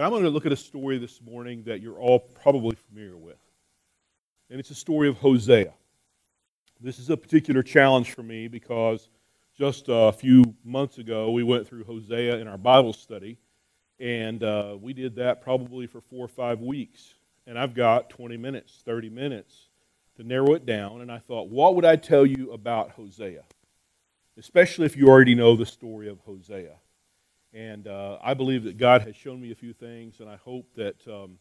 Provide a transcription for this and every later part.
But I'm going to look at a story this morning that you're all probably familiar with. And it's a story of Hosea. This is a particular challenge for me because just a few months ago we went through Hosea in our Bible study. And uh, we did that probably for four or five weeks. And I've got 20 minutes, 30 minutes to narrow it down. And I thought, what would I tell you about Hosea? Especially if you already know the story of Hosea. And uh, I believe that God has shown me a few things, and I hope that, um,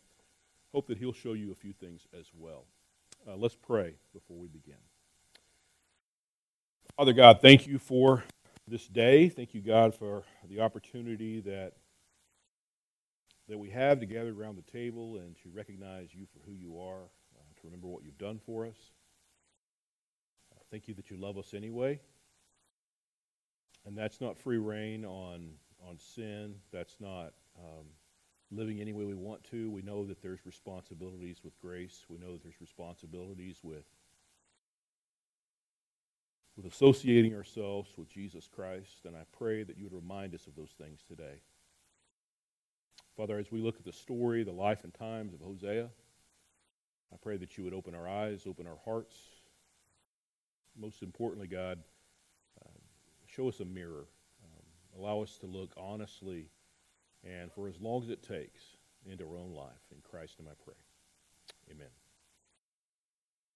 hope that He'll show you a few things as well. Uh, let's pray before we begin. Father God, thank you for this day. Thank you, God, for the opportunity that that we have to gather around the table and to recognize you for who you are, uh, to remember what you've done for us. Thank you that you love us anyway. And that's not free reign on, on sin. That's not um, living any way we want to. We know that there's responsibilities with grace. We know that there's responsibilities with, with associating ourselves with Jesus Christ. And I pray that you would remind us of those things today. Father, as we look at the story, the life and times of Hosea, I pray that you would open our eyes, open our hearts. Most importantly, God, uh, show us a mirror. Allow us to look honestly and for as long as it takes into our own life. In Christ's name I pray. Amen.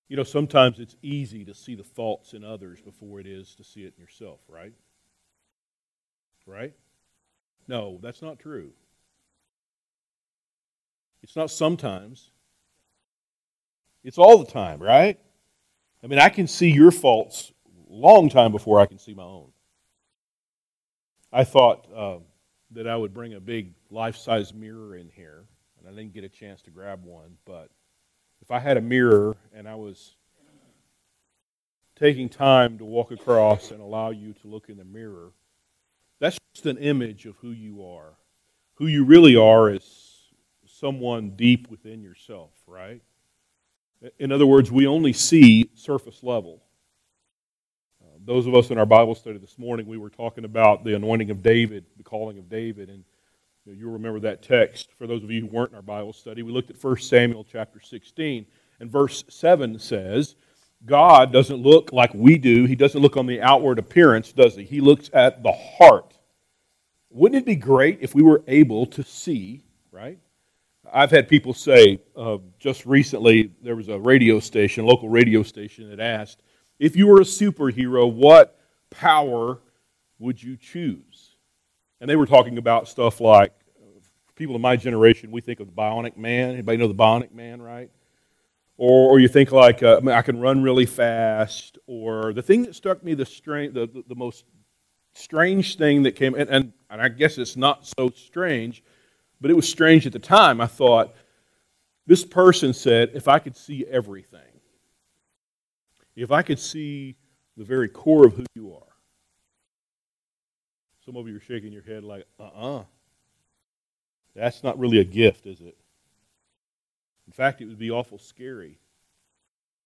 You know, sometimes it's easy to see the faults in others before it is to see it in yourself, right? Right? No, that's not true. It's not sometimes. It's all the time, right? I mean, I can see your faults long time before I can see my own. I thought uh, that I would bring a big life size mirror in here, and I didn't get a chance to grab one. But if I had a mirror and I was taking time to walk across and allow you to look in the mirror, that's just an image of who you are. Who you really are is someone deep within yourself, right? In other words, we only see surface level. Those of us in our Bible study this morning, we were talking about the anointing of David, the calling of David, and you you'll remember that text. For those of you who weren't in our Bible study, we looked at 1 Samuel chapter 16, and verse 7 says, God doesn't look like we do. He doesn't look on the outward appearance, does he? He looks at the heart. Wouldn't it be great if we were able to see, right? I've had people say uh, just recently there was a radio station, local radio station, that asked, if you were a superhero, what power would you choose? And they were talking about stuff like people in my generation, we think of the Bionic Man. Anybody know the Bionic Man, right? Or, or you think like uh, I can run really fast. Or the thing that struck me the, strange, the, the, the most strange thing that came, and, and, and I guess it's not so strange, but it was strange at the time. I thought, this person said, if I could see everything, if I could see the very core of who you are. Some of you are shaking your head like, uh uh-uh. uh. That's not really a gift, is it? In fact, it would be awful scary.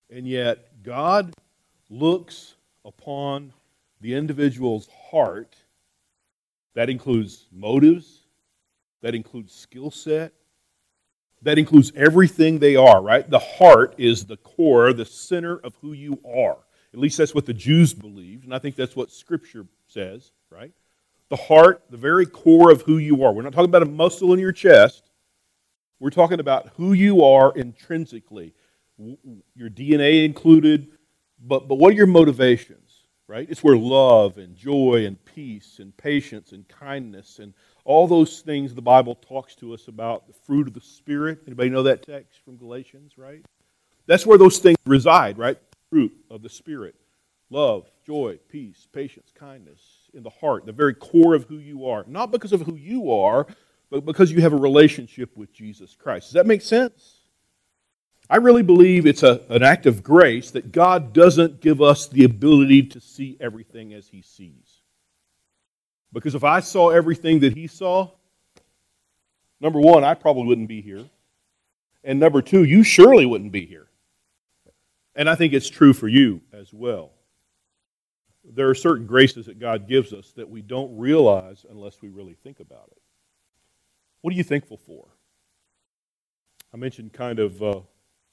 And yet, God looks upon the individual's heart. That includes motives, that includes skill set. That includes everything they are, right? The heart is the core, the center of who you are. At least that's what the Jews believed, and I think that's what Scripture says, right? The heart, the very core of who you are. We're not talking about a muscle in your chest. We're talking about who you are intrinsically, your DNA included, but, but what are your motivations, right? It's where love and joy and peace and patience and kindness and all those things the Bible talks to us about, the fruit of the Spirit. Anybody know that text from Galatians, right? That's where those things reside, right? Fruit of the Spirit. Love, joy, peace, patience, kindness in the heart, the very core of who you are. Not because of who you are, but because you have a relationship with Jesus Christ. Does that make sense? I really believe it's a, an act of grace that God doesn't give us the ability to see everything as He sees. Because if I saw everything that he saw, number one, I probably wouldn't be here. And number two, you surely wouldn't be here. And I think it's true for you as well. There are certain graces that God gives us that we don't realize unless we really think about it. What are you thankful for? I mentioned kind of uh,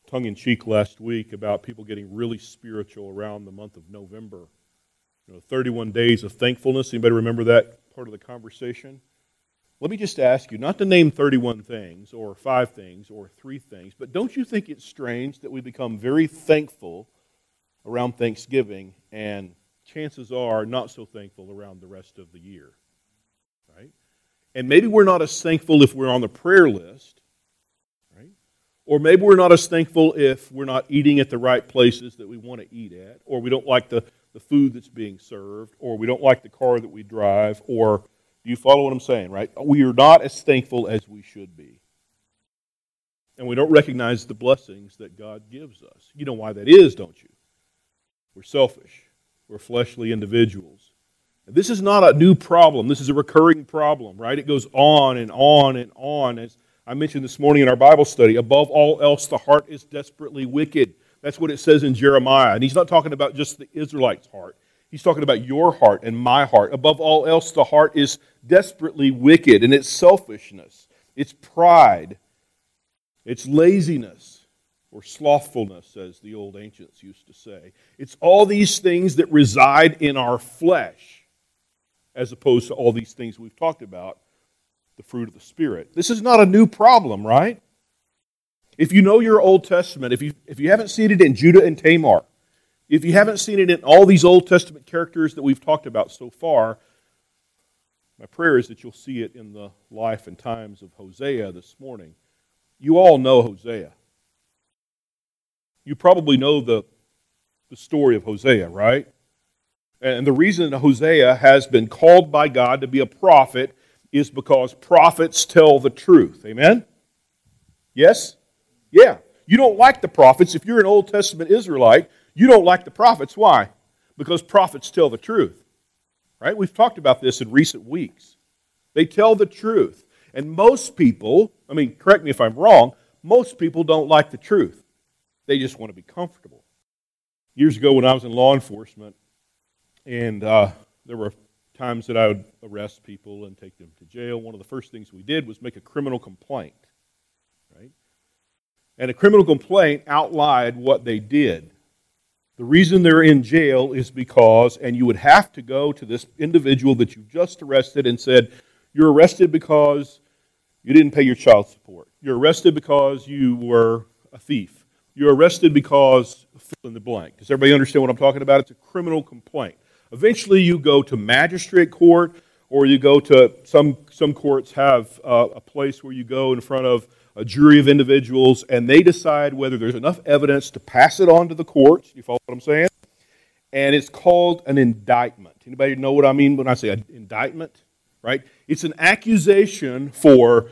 tongue in cheek last week about people getting really spiritual around the month of November. You know, 31 days of thankfulness. Anybody remember that part of the conversation? Let me just ask you not to name 31 things or five things or three things, but don't you think it's strange that we become very thankful around Thanksgiving and chances are not so thankful around the rest of the year? Right? And maybe we're not as thankful if we're on the prayer list, right? Or maybe we're not as thankful if we're not eating at the right places that we want to eat at, or we don't like the, the food that's being served, or we don't like the car that we drive, or do you follow what I'm saying, right? We are not as thankful as we should be. And we don't recognize the blessings that God gives us. You know why that is, don't you? We're selfish. We're fleshly individuals. And this is not a new problem. This is a recurring problem, right? It goes on and on and on. As I mentioned this morning in our Bible study, above all else, the heart is desperately wicked. That's what it says in Jeremiah. And he's not talking about just the Israelites' heart. He's talking about your heart and my heart. Above all else, the heart is desperately wicked, and it's selfishness, it's pride, it's laziness, or slothfulness, as the old ancients used to say. It's all these things that reside in our flesh, as opposed to all these things we've talked about, the fruit of the Spirit. This is not a new problem, right? If you know your Old Testament, if you, if you haven't seen it in Judah and Tamar, if you haven't seen it in all these Old Testament characters that we've talked about so far, my prayer is that you'll see it in the life and times of Hosea this morning. You all know Hosea. You probably know the, the story of Hosea, right? And the reason Hosea has been called by God to be a prophet is because prophets tell the truth. Amen? Yes? Yeah. You don't like the prophets. If you're an Old Testament Israelite, you don't like the prophets. Why? Because prophets tell the truth. Right? We've talked about this in recent weeks. They tell the truth. And most people, I mean, correct me if I'm wrong, most people don't like the truth. They just want to be comfortable. Years ago, when I was in law enforcement, and uh, there were times that I would arrest people and take them to jail, one of the first things we did was make a criminal complaint. And a criminal complaint outlined what they did. The reason they're in jail is because, and you would have to go to this individual that you just arrested and said, You're arrested because you didn't pay your child support. You're arrested because you were a thief. You're arrested because fill in the blank. Does everybody understand what I'm talking about? It's a criminal complaint. Eventually, you go to magistrate court or you go to some, some courts have uh, a place where you go in front of a jury of individuals, and they decide whether there's enough evidence to pass it on to the courts. You follow what I'm saying? And it's called an indictment. Anybody know what I mean when I say an indictment? Right? It's an accusation for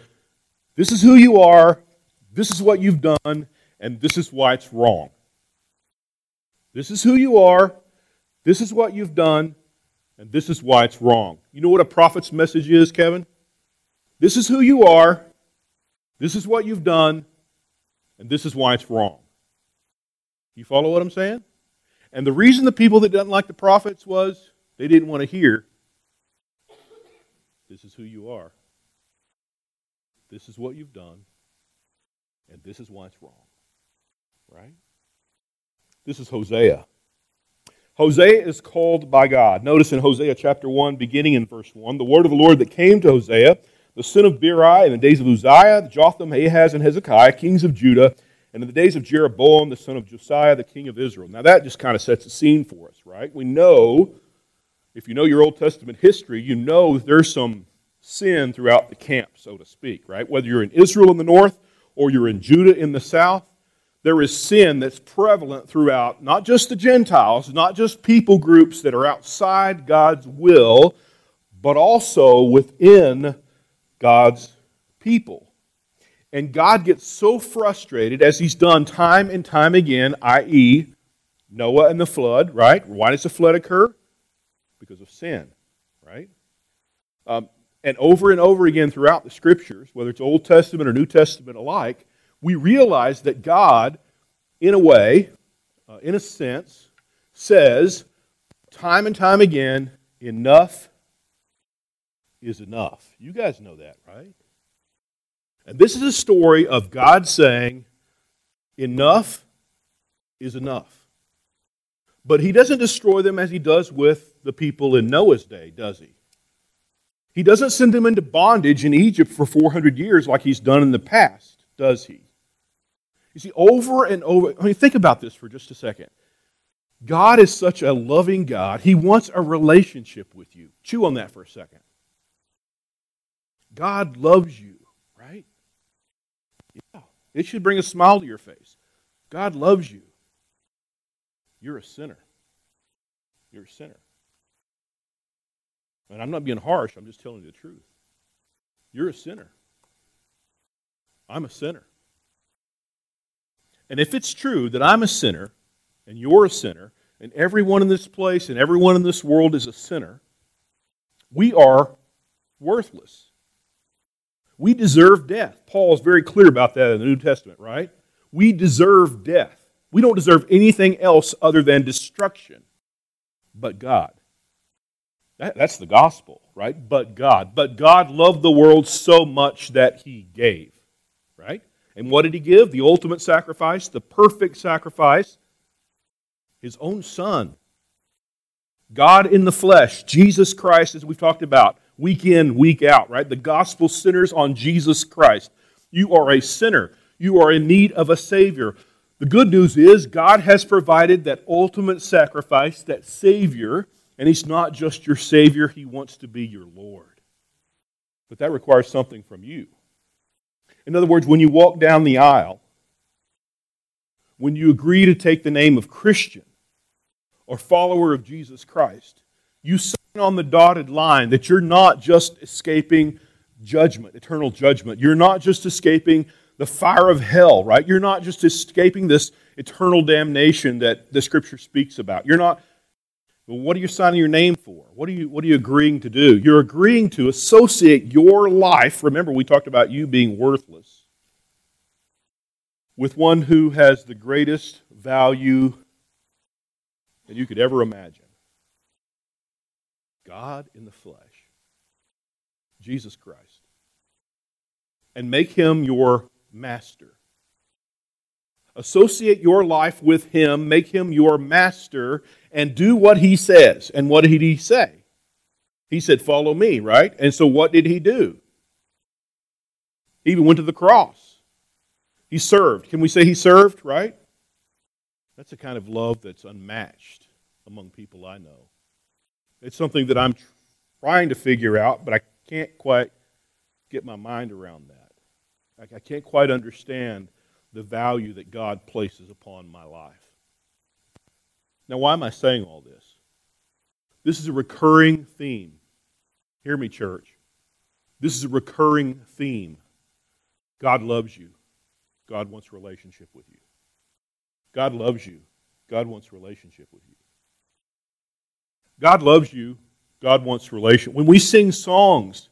this is who you are, this is what you've done, and this is why it's wrong. This is who you are, this is what you've done, and this is why it's wrong. You know what a prophet's message is, Kevin? This is who you are, this is what you've done, and this is why it's wrong. You follow what I'm saying? And the reason the people that didn't like the prophets was they didn't want to hear, this is who you are. This is what you've done, and this is why it's wrong. Right? This is Hosea. Hosea is called by God. Notice in Hosea chapter 1, beginning in verse 1, the word of the Lord that came to Hosea the son of Beeri, in the days of Uzziah, Jotham, Ahaz, and Hezekiah, kings of Judah, and in the days of Jeroboam, the son of Josiah, the king of Israel. Now that just kind of sets the scene for us, right? We know, if you know your Old Testament history, you know there's some sin throughout the camp, so to speak, right? Whether you're in Israel in the north or you're in Judah in the south, there is sin that's prevalent throughout not just the Gentiles, not just people groups that are outside God's will, but also within God's people. And God gets so frustrated, as he's done time and time again, i.e., Noah and the flood, right? Why does the flood occur? Because of sin, right? Um, and over and over again throughout the scriptures, whether it's Old Testament or New Testament alike, we realize that God, in a way, uh, in a sense, says time and time again, enough is enough. You guys know that, right? And this is a story of God saying, enough is enough. But he doesn't destroy them as he does with the people in Noah's day, does he? He doesn't send them into bondage in Egypt for 400 years like he's done in the past, does he? You see, over and over, I mean, think about this for just a second. God is such a loving God. He wants a relationship with you. Chew on that for a second. God loves you, right? Yeah. It should bring a smile to your face. God loves you. You're a sinner. You're a sinner. And I'm not being harsh, I'm just telling you the truth. You're a sinner. I'm a sinner. And if it's true that I'm a sinner and you're a sinner, and everyone in this place and everyone in this world is a sinner, we are worthless. We deserve death. Paul is very clear about that in the New Testament, right? We deserve death. We don't deserve anything else other than destruction but God. That, that's the gospel, right? But God. But God loved the world so much that he gave, right? And what did he give? The ultimate sacrifice, the perfect sacrifice, his own son. God in the flesh, Jesus Christ, as we've talked about, week in, week out, right? The gospel centers on Jesus Christ. You are a sinner. You are in need of a Savior. The good news is God has provided that ultimate sacrifice, that Savior, and He's not just your Savior, He wants to be your Lord. But that requires something from you. In other words, when you walk down the aisle, when you agree to take the name of Christian or follower of Jesus Christ, you on the dotted line that you're not just escaping judgment, eternal judgment. You're not just escaping the fire of hell, right? You're not just escaping this eternal damnation that the scripture speaks about. You're not well, what are you signing your name for? What are you what are you agreeing to do? You're agreeing to associate your life, remember we talked about you being worthless, with one who has the greatest value that you could ever imagine. God in the flesh. Jesus Christ. And make him your master. Associate your life with him, make him your master, and do what he says. And what did he say? He said, Follow me, right? And so what did he do? He even went to the cross. He served. Can we say he served, right? That's a kind of love that's unmatched among people I know. It's something that I'm trying to figure out, but I can't quite get my mind around that. I can't quite understand the value that God places upon my life. Now, why am I saying all this? This is a recurring theme. Hear me, church. This is a recurring theme. God loves you. God wants relationship with you. God loves you. God wants relationship with you. God loves you. God wants relation. When we sing songs,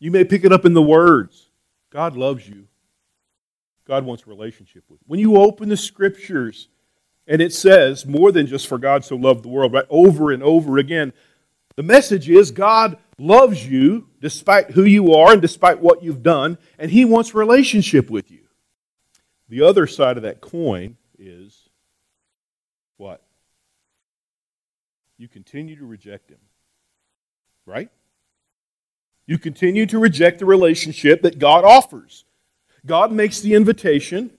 you may pick it up in the words. God loves you. God wants relationship with you. When you open the scriptures and it says more than just for God so loved the world, right? Over and over again, the message is God loves you despite who you are and despite what you've done, and He wants relationship with you. The other side of that coin is what? You continue to reject Him, right? You continue to reject the relationship that God offers. God makes the invitation,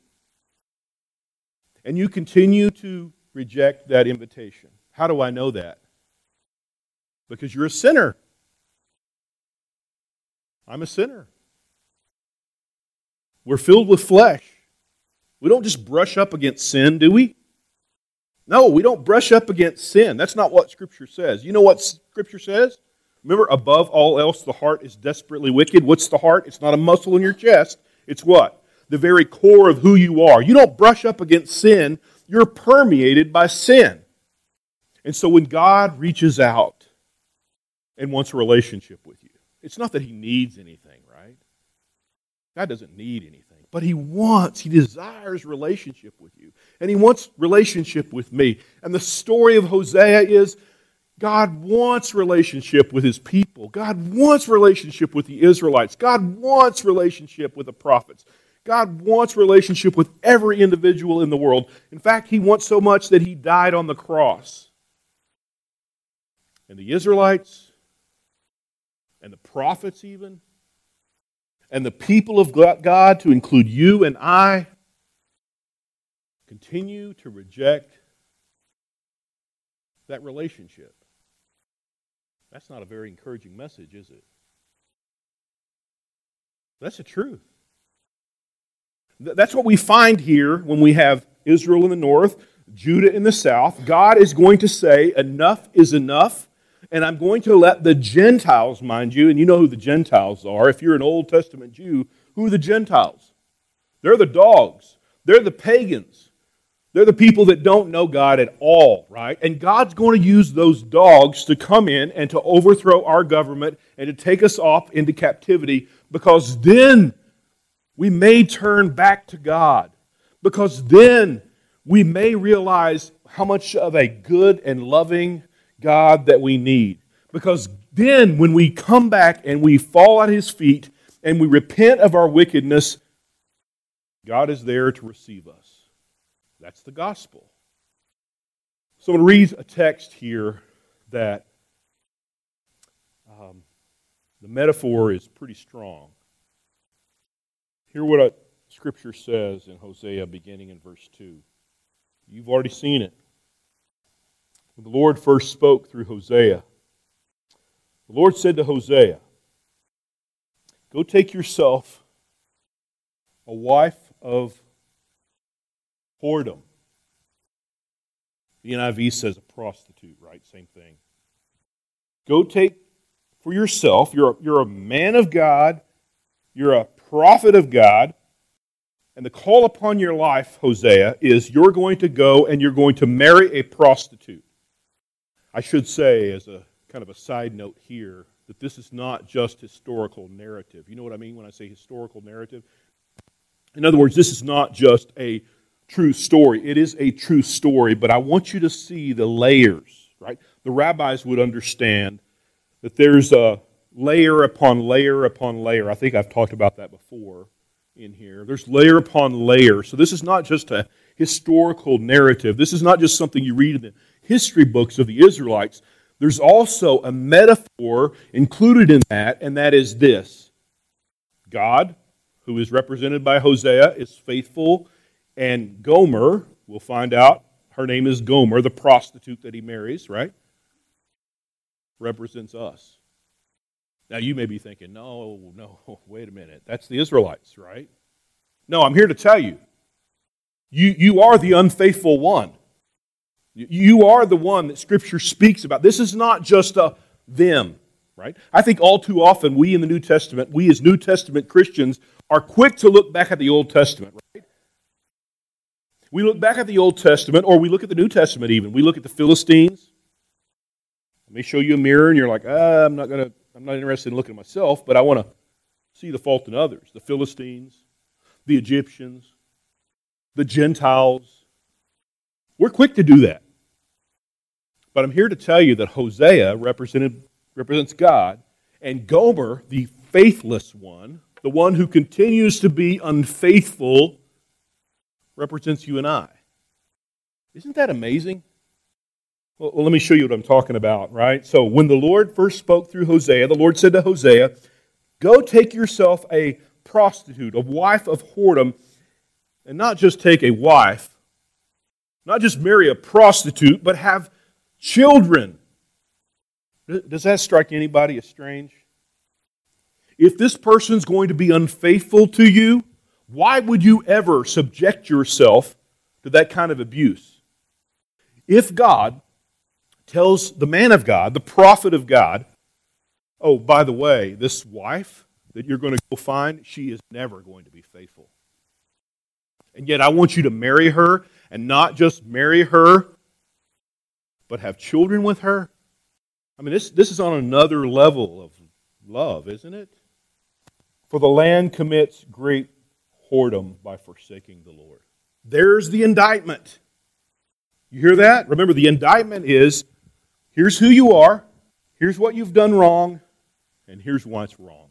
and you continue to reject that invitation. How do I know that? Because you're a sinner. I'm a sinner. We're filled with flesh. We don't just brush up against sin, do we? No, we don't brush up against sin. That's not what Scripture says. You know what Scripture says? Remember, above all else, the heart is desperately wicked. What's the heart? It's not a muscle in your chest, it's what? The very core of who you are. You don't brush up against sin, you're permeated by sin. And so when God reaches out and wants a relationship with you, it's not that He needs anything, right? God doesn't need anything, but He wants, He desires relationship with you. And He wants relationship with me. And the story of Hosea is God wants relationship with his people. God wants relationship with the Israelites. God wants relationship with the prophets. God wants relationship with every individual in the world. In fact, he wants so much that he died on the cross. And the Israelites, and the prophets, even, and the people of God, to include you and I, continue to reject that relationship. That's not a very encouraging message, is it? That's the truth. That's what we find here when we have Israel in the north, Judah in the south. God is going to say, Enough is enough, and I'm going to let the Gentiles, mind you, and you know who the Gentiles are. If you're an Old Testament Jew, who are the Gentiles? They're the dogs, they're the pagans. They're the people that don't know God at all, right? And God's going to use those dogs to come in and to overthrow our government and to take us off into captivity because then we may turn back to God. Because then we may realize how much of a good and loving God that we need. Because then when we come back and we fall at His feet and we repent of our wickedness, God is there to receive us. That's the gospel. So to read a text here that um, the metaphor is pretty strong. Hear what a scripture says in Hosea, beginning in verse 2. You've already seen it. When the Lord first spoke through Hosea, the Lord said to Hosea, Go take yourself a wife of whoredom. The NIV says a prostitute, right? Same thing. Go take for yourself, you're a, you're a man of God, you're a prophet of God, and the call upon your life, Hosea, is you're going to go and you're going to marry a prostitute. I should say, as a kind of a side note here, that this is not just historical narrative. You know what I mean when I say historical narrative? In other words, this is not just a true story. It is a true story, but I want you to see the layers, right? The rabbis would understand that there's a layer upon layer upon layer. I think I've talked about that before in here. There's layer upon layer. So this is not just a historical narrative. This is not just something you read in the history books of the Israelites. There's also a metaphor included in that, and that is this God, who is represented by Hosea, is faithful and Gomer, we'll find out, her name is Gomer, the prostitute that he marries, right? Represents us. Now you may be thinking, no, no, wait a minute. That's the Israelites, right? No, I'm here to tell you. You, you are the unfaithful one. You are the one that Scripture speaks about. This is not just a them, right? I think all too often we in the New Testament, we as New Testament Christians, are quick to look back at the Old Testament, right? We look back at the Old Testament, or we look at the New Testament even. We look at the Philistines. Let me show you a mirror, and you're like, ah, I'm not to, I'm not interested in looking at myself, but I want to see the fault in others. The Philistines, the Egyptians, the Gentiles. We're quick to do that. But I'm here to tell you that Hosea represented, represents God, and Gomer, the faithless one, the one who continues to be unfaithful represents you and I. Isn't that amazing? Well, let me show you what I'm talking about, right? So, when the Lord first spoke through Hosea, the Lord said to Hosea, Go take yourself a prostitute, a wife of whoredom, and not just take a wife, not just marry a prostitute, but have children. Does that strike anybody as strange? If this person's going to be unfaithful to you, why would you ever subject yourself to that kind of abuse? If God tells the man of God, the prophet of God, oh, by the way, this wife that you're going to go find, she is never going to be faithful. And yet I want you to marry her and not just marry her, but have children with her. I mean, this, this is on another level of love, isn't it? For the land commits great whoredom by forsaking the Lord. There's the indictment. You hear that? Remember, the indictment is Here's who you are, here's what you've done wrong, and here's why it's wrong.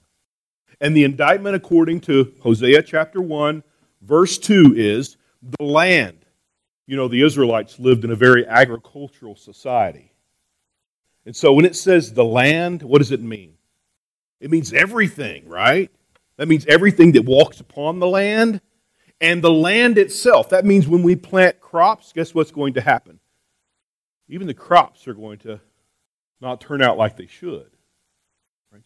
And the indictment, according to Hosea chapter 1, verse 2, is the land. You know, the Israelites lived in a very agricultural society. And so when it says the land, what does it mean? It means everything, right? That means everything that walks upon the land and the land itself. That means when we plant crops, guess what's going to happen? Even the crops are going to not turn out like they should. Right?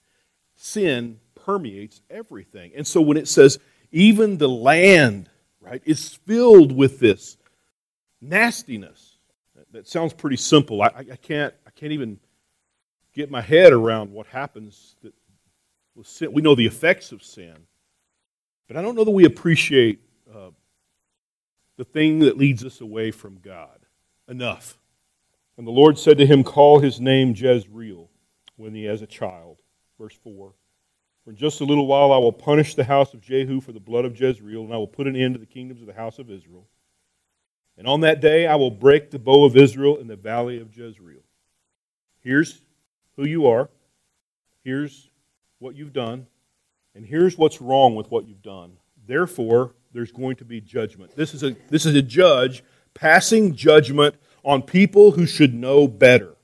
Sin permeates everything. And so when it says even the land, right, is filled with this nastiness. That sounds pretty simple. I, I can't I can't even get my head around what happens that sin. We know the effects of sin, but I don't know that we appreciate uh, the thing that leads us away from God enough. And the Lord said to him, Call his name Jezreel when he has a child. Verse 4. For in just a little while I will punish the house of Jehu for the blood of Jezreel, and I will put an end to the kingdoms of the house of Israel. And on that day I will break the bow of Israel in the valley of Jezreel. Here's who you are. Here's what you've done. And here's what's wrong with what you've done. Therefore, there's going to be judgment. This is a, this is a judge passing judgment on people who should know better.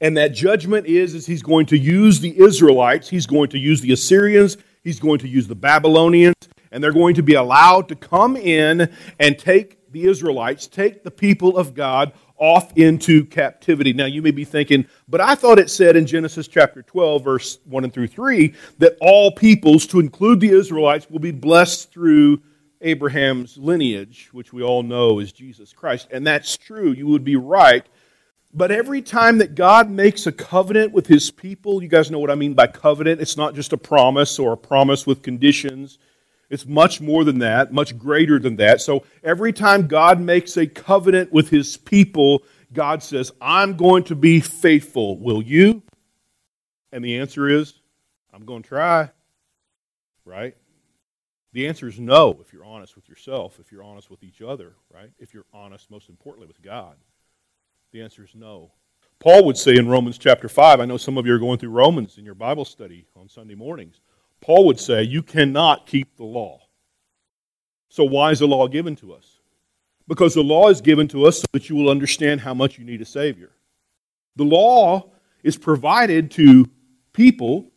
And that judgment is, is he's going to use the Israelites, he's going to use the Assyrians, he's going to use the Babylonians, and they're going to be allowed to come in and take the Israelites, take the people of God off into captivity. Now, you may be thinking, but I thought it said in Genesis chapter 12, verse 1 and through 3, that all peoples, to include the Israelites, will be blessed through Abraham's lineage, which we all know is Jesus Christ. And that's true. You would be right. But every time that God makes a covenant with his people, you guys know what I mean by covenant. It's not just a promise or a promise with conditions. It's much more than that, much greater than that. So every time God makes a covenant with his people, God says, I'm going to be faithful. Will you? And the answer is, I'm going to try. Right? The answer is no if you're honest with yourself, if you're honest with each other, right? If you're honest, most importantly, with God. The answer is no. Paul would say in Romans chapter 5, I know some of you are going through Romans in your Bible study on Sunday mornings. Paul would say, You cannot keep the law. So, why is the law given to us? Because the law is given to us so that you will understand how much you need a Savior. The law is provided to people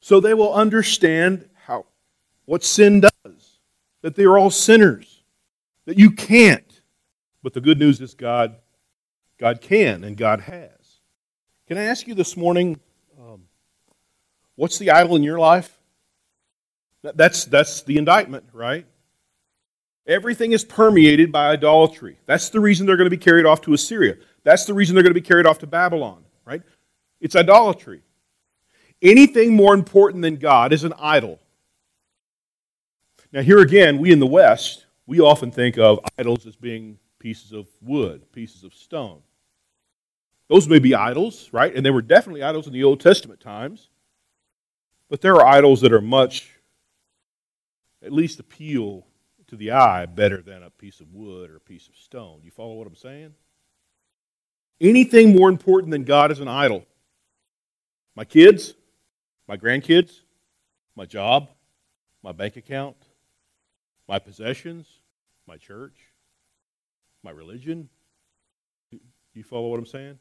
so they will understand how, what sin does, that they are all sinners, that you can't. But the good news is God, God can and God has. Can I ask you this morning, um, what's the idol in your life? That's, that's the indictment, right? Everything is permeated by idolatry. That's the reason they're going to be carried off to Assyria. That's the reason they're going to be carried off to Babylon, right? It's idolatry. Anything more important than God is an idol. Now, here again, we in the West, we often think of idols as being pieces of wood, pieces of stone. Those may be idols, right? And they were definitely idols in the Old Testament times. But there are idols that are much at least appeal to the eye better than a piece of wood or a piece of stone. You follow what I'm saying? Anything more important than God is an idol. My kids, my grandkids, my job, my bank account, my possessions, my church, my religion. You follow what I'm saying?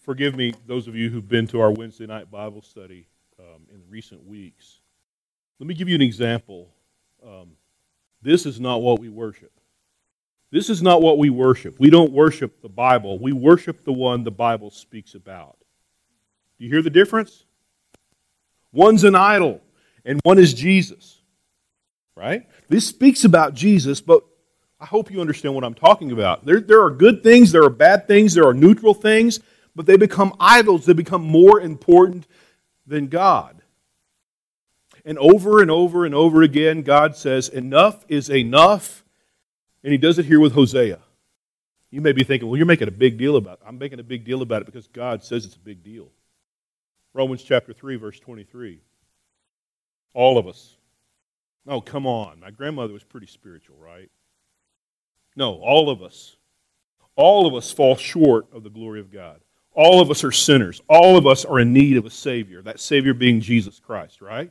Forgive me, those of you who've been to our Wednesday night Bible study um, in recent weeks. Let me give you an example um, this is not what we worship. This is not what we worship. We don't worship the Bible. We worship the one the Bible speaks about. Do you hear the difference? One's an idol, and one is Jesus. Right? This speaks about Jesus, but I hope you understand what I'm talking about. There, there are good things, there are bad things, there are neutral things, but they become idols. They become more important than God. And over and over and over again, God says, Enough is enough. And He does it here with Hosea. You may be thinking, well, you're making a big deal about it. I'm making a big deal about it because God says it's a big deal. Romans chapter 3, verse 23. All of us. Oh, come on. My grandmother was pretty spiritual, right? No, all of us. All of us fall short of the glory of God. All of us are sinners. All of us are in need of a Savior, that Savior being Jesus Christ, right?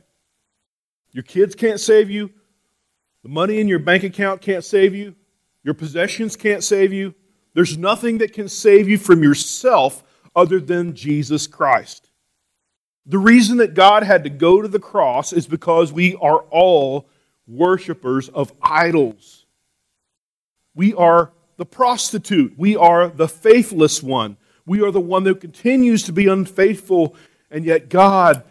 Your kids can't save you. The money in your bank account can't save you. Your possessions can't save you. There's nothing that can save you from yourself other than Jesus Christ. The reason that God had to go to the cross is because we are all worshipers of idols. We are the prostitute. We are the faithless one. We are the one that continues to be unfaithful, and yet God,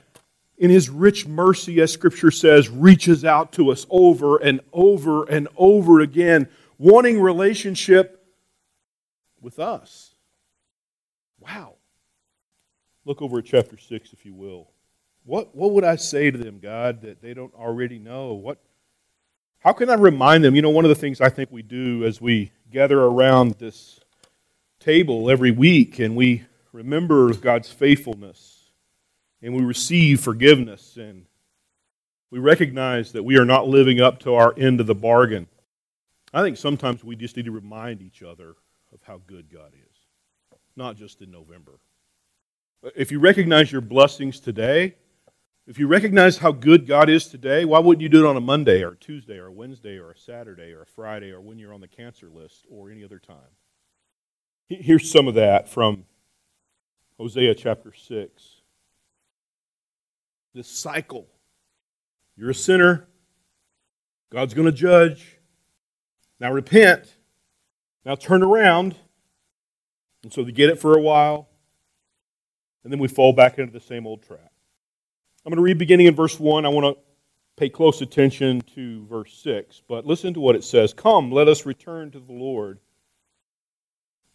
in His rich mercy, as Scripture says, reaches out to us over and over and over again, wanting relationship with us. Wow. Look over at chapter 6, if you will. What, what would I say to them, God, that they don't already know? What, how can I remind them? You know, one of the things I think we do as we gather around this table every week and we remember God's faithfulness and we receive forgiveness and we recognize that we are not living up to our end of the bargain. I think sometimes we just need to remind each other of how good God is, not just in November. If you recognize your blessings today, if you recognize how good God is today, why wouldn't you do it on a Monday or a Tuesday or a Wednesday or a Saturday or a Friday or when you're on the cancer list or any other time? Here's some of that from Hosea chapter 6. This cycle. You're a sinner. God's going to judge. Now repent. Now turn around. And so they get it for a while. And then we fall back into the same old trap. I'm going to read beginning in verse 1. I want to pay close attention to verse 6. But listen to what it says Come, let us return to the Lord.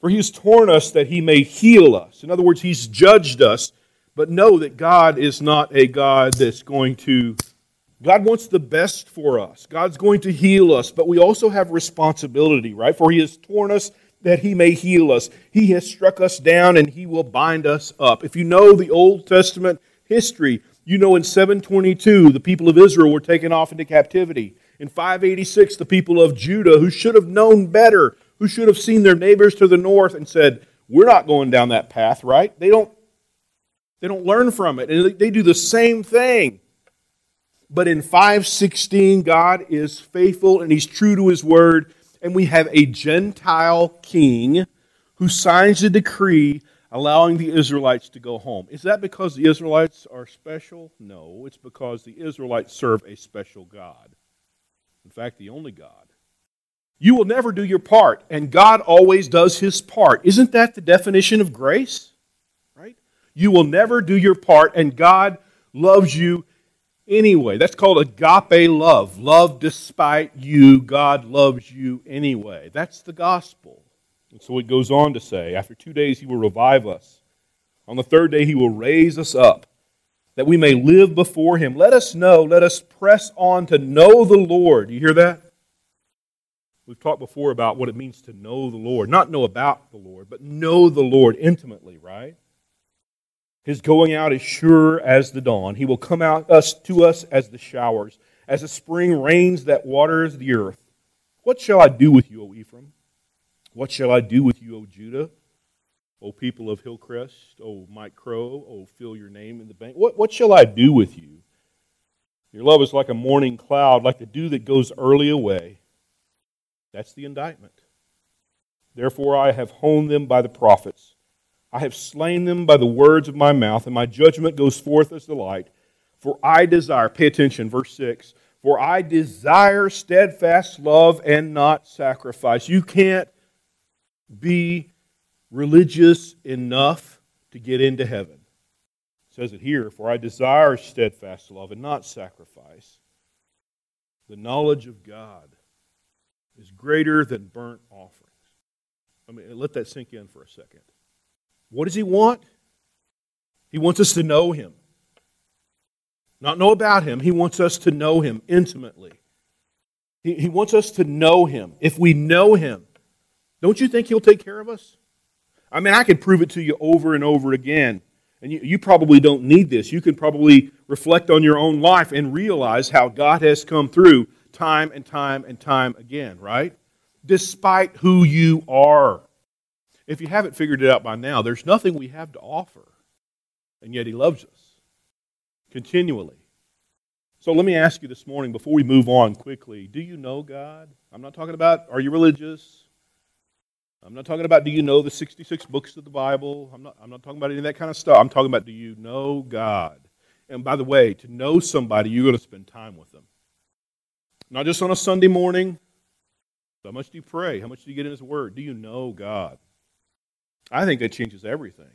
For he has torn us that he may heal us. In other words, he's judged us. But know that God is not a God that's going to, God wants the best for us. God's going to heal us. But we also have responsibility, right? For he has torn us that he may heal us. He has struck us down and he will bind us up. If you know the Old Testament history, you know, in 722, the people of Israel were taken off into captivity. In 586, the people of Judah, who should have known better, who should have seen their neighbors to the north and said, We're not going down that path, right? They don't, they don't learn from it. And they do the same thing. But in 516, God is faithful and He's true to His word. And we have a Gentile king who signs a decree allowing the Israelites to go home. Is that because the Israelites are special? No, it's because the Israelites serve a special God. In fact, the only God. You will never do your part, and God always does his part. Isn't that the definition of grace? You will never do your part, and God loves you anyway. That's called agape love. Love despite you, God loves you anyway. That's the gospel. And so it goes on to say, after two days he will revive us. On the third day he will raise us up, that we may live before him. Let us know, let us press on to know the Lord. You hear that? We've talked before about what it means to know the Lord. Not know about the Lord, but know the Lord intimately, right? His going out is sure as the dawn. He will come out us to us as the showers, as the spring rains that waters the earth. What shall I do with you, O Ephraim? What shall I do with you, O Judah? O people of Hillcrest, O Mike Crow, O fill your name in the bank. What, what shall I do with you? Your love is like a morning cloud, like the dew that goes early away. That's the indictment. Therefore, I have honed them by the prophets. I have slain them by the words of my mouth, and my judgment goes forth as the light. For I desire, pay attention, verse 6 For I desire steadfast love and not sacrifice. You can't be religious enough to get into heaven. It says it here, for I desire steadfast love and not sacrifice. The knowledge of God is greater than burnt offerings. I mean, let that sink in for a second. What does he want? He wants us to know him. Not know about him, he wants us to know him intimately. He, he wants us to know him. If we know him, don't you think He'll take care of us? I mean, I can prove it to you over and over again. And you, you, probably don't need this. You can probably reflect on your own life and realize how God has come through time and time and time again, right? Despite who you are. If you haven't figured it out by now, there's nothing we have to offer. And yet He loves us continually. So let me ask you this morning before we move on quickly do you know God? I'm not talking about are you religious? I'm not talking about do you know the 66 books of the Bible? I'm not, I'm not talking about any of that kind of stuff. I'm talking about do you know God? And by the way, to know somebody, you're going to spend time with them. Not just on a Sunday morning. How much do you pray? How much do you get in His Word? Do you know God? I think that changes everything.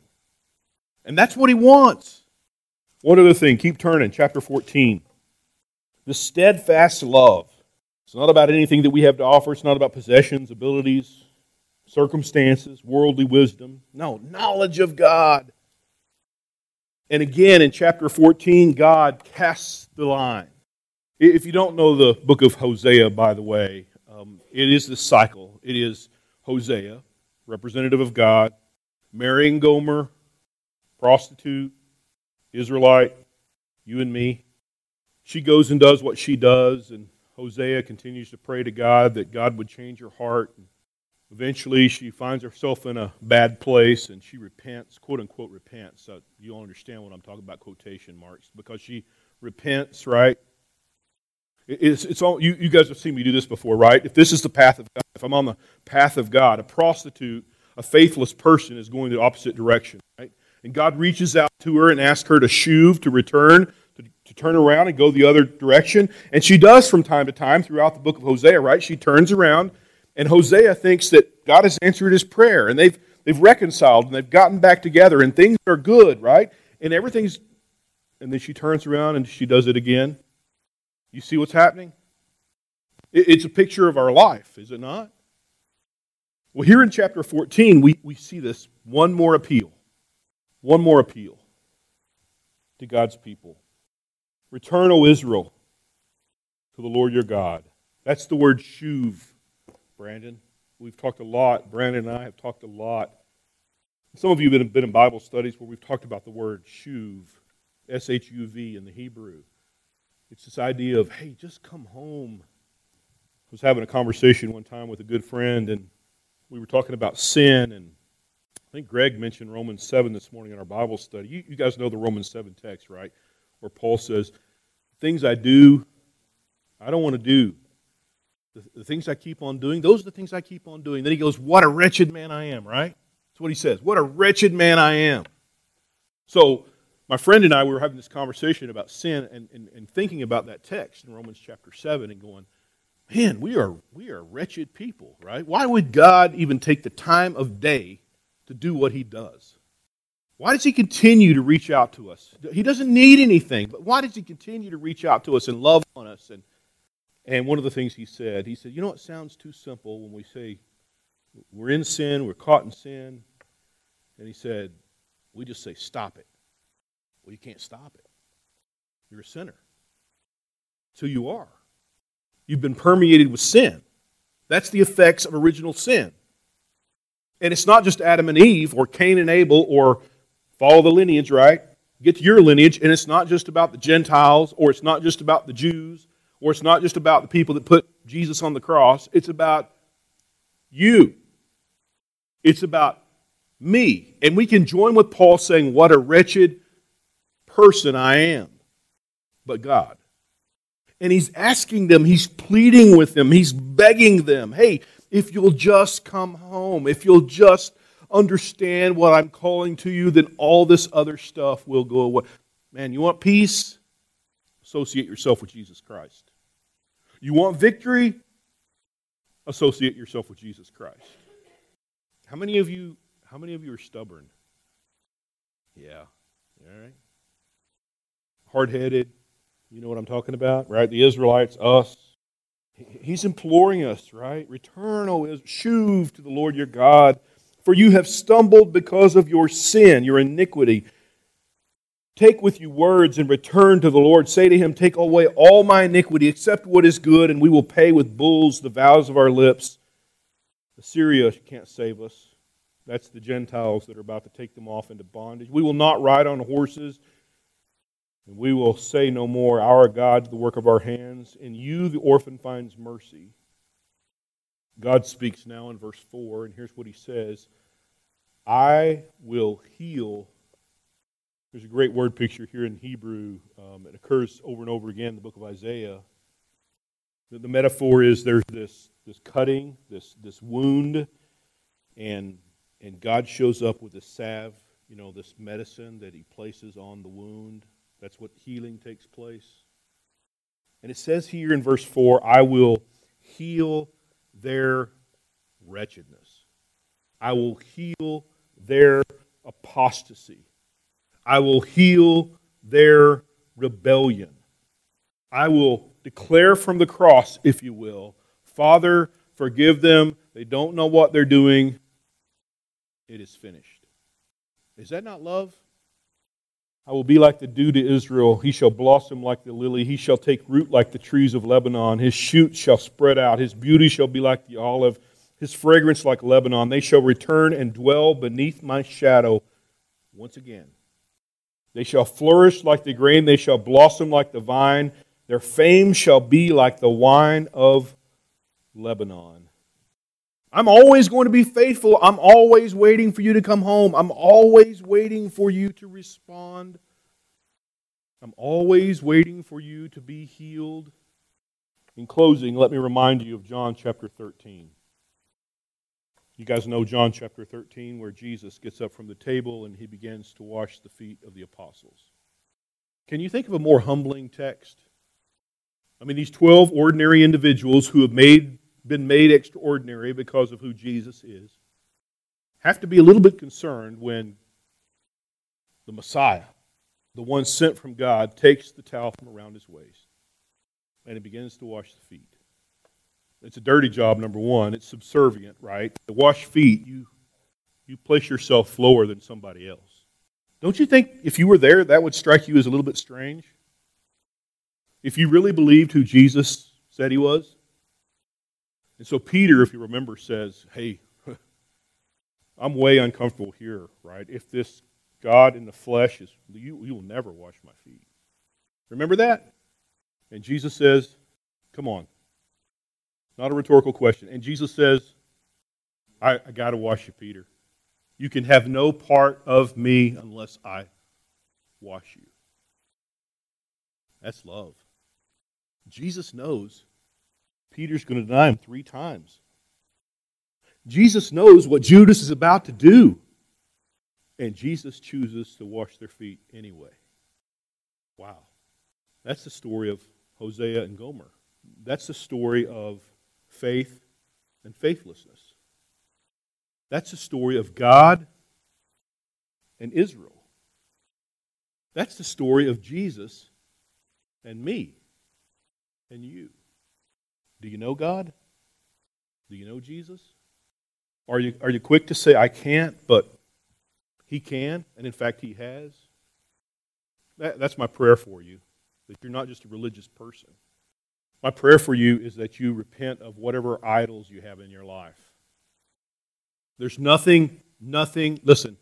And that's what He wants. One other thing, keep turning, chapter 14. The steadfast love. It's not about anything that we have to offer, it's not about possessions, abilities, circumstances, worldly wisdom. No, knowledge of God. And again, in chapter 14, God casts the line. If you don't know the book of Hosea, by the way, um, it is the cycle. It is Hosea, representative of God, marrying Gomer, prostitute, Israelite, you and me. She goes and does what she does, and Hosea continues to pray to God that God would change her heart. Eventually, she finds herself in a bad place and she repents, quote unquote, repents. So you'll understand what I'm talking about, quotation marks, because she repents, right? It's, it's all, you, you guys have seen me do this before, right? If this is the path of God, if I'm on the path of God, a prostitute, a faithless person is going the opposite direction, right? And God reaches out to her and asks her to shuv, to return, to, to turn around and go the other direction. And she does from time to time throughout the book of Hosea, right? She turns around, and Hosea thinks that God has answered his prayer, and they've, they've reconciled, and they've gotten back together, and things are good, right? And everything's, and then she turns around and she does it again you see what's happening? It's a picture of our life, is it not? Well, here in chapter 14, we, we see this one more appeal. One more appeal to God's people. Return, O Israel, to the Lord your God. That's the word shuv, Brandon. We've talked a lot. Brandon and I have talked a lot. Some of you have been in Bible studies where we've talked about the word shuv, S H U V in the Hebrew. It's this idea of, hey, just come home. I was having a conversation one time with a good friend, and we were talking about sin, and I think Greg mentioned Romans 7 this morning in our Bible study. You, you guys know the Romans 7 text, right? Where Paul says, Things I do, I don't want to do. The, the things I keep on doing, those are the things I keep on doing. Then he goes, What a wretched man I am, right? That's what he says. What a wretched man I am. So, my friend and I we were having this conversation about sin and, and, and thinking about that text in Romans chapter 7 and going, man, we are, we are wretched people, right? Why would God even take the time of day to do what he does? Why does he continue to reach out to us? He doesn't need anything, but why does he continue to reach out to us and love on us? And, and one of the things he said, he said, you know, it sounds too simple when we say we're in sin, we're caught in sin. And he said, we just say, stop it. Well, you can't stop it. You're a sinner. So you are. You've been permeated with sin. That's the effects of original sin. And it's not just Adam and Eve or Cain and Abel or follow the lineage, right? Get to your lineage, and it's not just about the Gentiles or it's not just about the Jews or it's not just about the people that put Jesus on the cross. It's about you. It's about me. And we can join with Paul saying, What a wretched person I am, but God. And he's asking them, he's pleading with them, he's begging them, hey, if you'll just come home, if you'll just understand what I'm calling to you, then all this other stuff will go away. Man, you want peace? Associate yourself with Jesus Christ. You want victory? Associate yourself with Jesus Christ. How many of you how many of you are stubborn? Yeah. All right hard headed. You know what I'm talking about, right? The Israelites, us. He's imploring us, right? Return, O Israel, shuv to the Lord your God, for you have stumbled because of your sin, your iniquity. Take with you words and return to the Lord. Say to him, Take away all my iniquity, except what is good, and we will pay with bulls the vows of our lips. Assyria can't save us. That's the Gentiles that are about to take them off into bondage. We will not ride on horses and we will say no more, Our God, the work of our hands. In you, the orphan finds mercy. God speaks now in verse 4, and here's what he says I will heal. There's a great word picture here in Hebrew. Um, it occurs over and over again in the book of Isaiah. The, the metaphor is there's this, this cutting, this, this wound, and, and God shows up with a salve, you know, this medicine that he places on the wound. That's what healing takes place. And it says here in verse 4 I will heal their wretchedness. I will heal their apostasy. I will heal their rebellion. I will declare from the cross, if you will, Father, forgive them. They don't know what they're doing. It is finished. Is that not love? I will be like the dew to Israel. He shall blossom like the lily. He shall take root like the trees of Lebanon. His shoots shall spread out. His beauty shall be like the olive his fragrance like Lebanon. They shall return and dwell beneath my shadow once again. They shall flourish like the grain, they shall blossom like the vine. Their fame shall be like the wine of Lebanon. I'm always going to be faithful. I'm always waiting for you to come home. I'm always waiting for you to respond. I'm always waiting for you to be healed. In closing, let me remind you of John chapter 13. You guys know John chapter 13, where Jesus gets up from the table and he begins to wash the feet of the apostles. Can you think of a more humbling text? I mean, these 12 ordinary individuals who have made, been made extraordinary because of who Jesus is have to be a little bit concerned when the Messiah, the one sent from God, takes the towel from around his waist and he begins to wash the feet. It's a dirty job, number one. It's subservient, right? To wash feet, you, you place yourself lower than somebody else. Don't you think if you were there, that would strike you as a little bit strange? If you really believed who Jesus said he was? And so Peter, if you remember, says, Hey, I'm way uncomfortable here, right? If this God in the flesh is, you, you will never wash my feet. Remember that? And Jesus says, Come on, not a rhetorical question. And Jesus says, I, I got to wash you, Peter. You can have no part of me unless I wash you. That's love. Jesus knows Peter's going to deny him three times. Jesus knows what Judas is about to do. And Jesus chooses to wash their feet anyway. Wow. That's the story of Hosea and Gomer. That's the story of faith, and faithlessness. That's the story of God and Israel. That's the story of Jesus and me and you. Do you know God? Do you know Jesus? Are you, are you quick to say, I can't, but He can, and in fact, He has? That, that's my prayer for you, that you're not just a religious person my prayer for you is that you repent of whatever idols you have in your life. There's nothing, nothing, listen,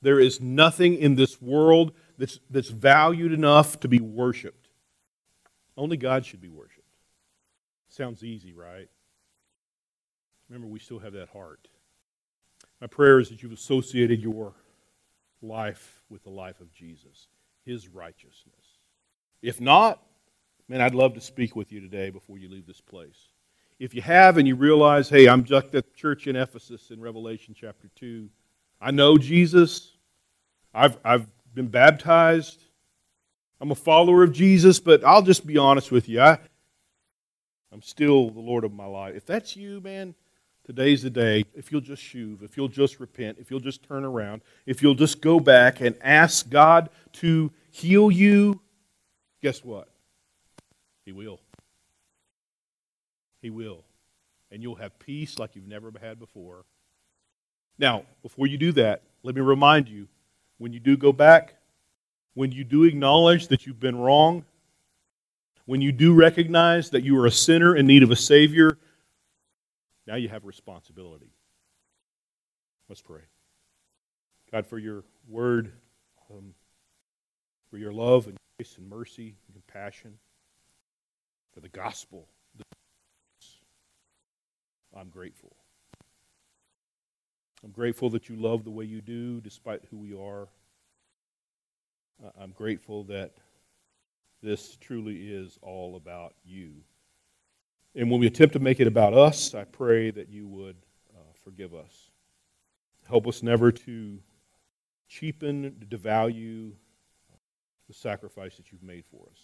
there is nothing in this world that's, that's valued enough to be worshiped. Only God should be worshiped. Sounds easy, right? Remember, we still have that heart. My prayer is that you've associated your life with the life of Jesus, his righteousness. If not, Man, I'd love to speak with you today before you leave this place. If you have and you realize, hey, I'm just at church in Ephesus in Revelation chapter 2, I know Jesus, I've, I've been baptized, I'm a follower of Jesus, but I'll just be honest with you. I, I'm still the Lord of my life. If that's you, man, today's the day. If you'll just shuv, if you'll just repent, if you'll just turn around, if you'll just go back and ask God to heal you, guess what? He will. He will. And you'll have peace like you've never had before. Now, before you do that, let me remind you when you do go back, when you do acknowledge that you've been wrong, when you do recognize that you are a sinner in need of a Savior, now you have responsibility. Let's pray. God, for your word, um, for your love and grace and mercy and compassion for the gospel. I'm grateful. I'm grateful that you love the way you do, despite who we are. I'm grateful that this truly is all about you. And when we attempt to make it about us, I pray that you would uh, forgive us. Help us never to cheapen, devalue the sacrifice that you've made for us.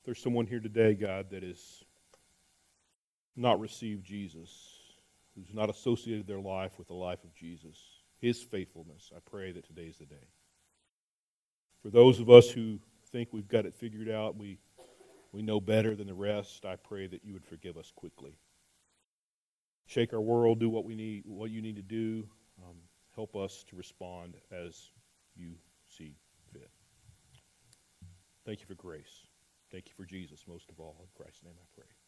If there's someone here today, God, that has not received Jesus, who's not associated their life with the life of Jesus, his faithfulness, I pray that today's the day. For those of us who think we've got it figured out, we, we know better than the rest, I pray that you would forgive us quickly. Shake our world, do what we need, what you need to do. Um, help us to respond as you see fit. Thank you for grace. Thank you for Jesus, most of all. In Christ's name I pray.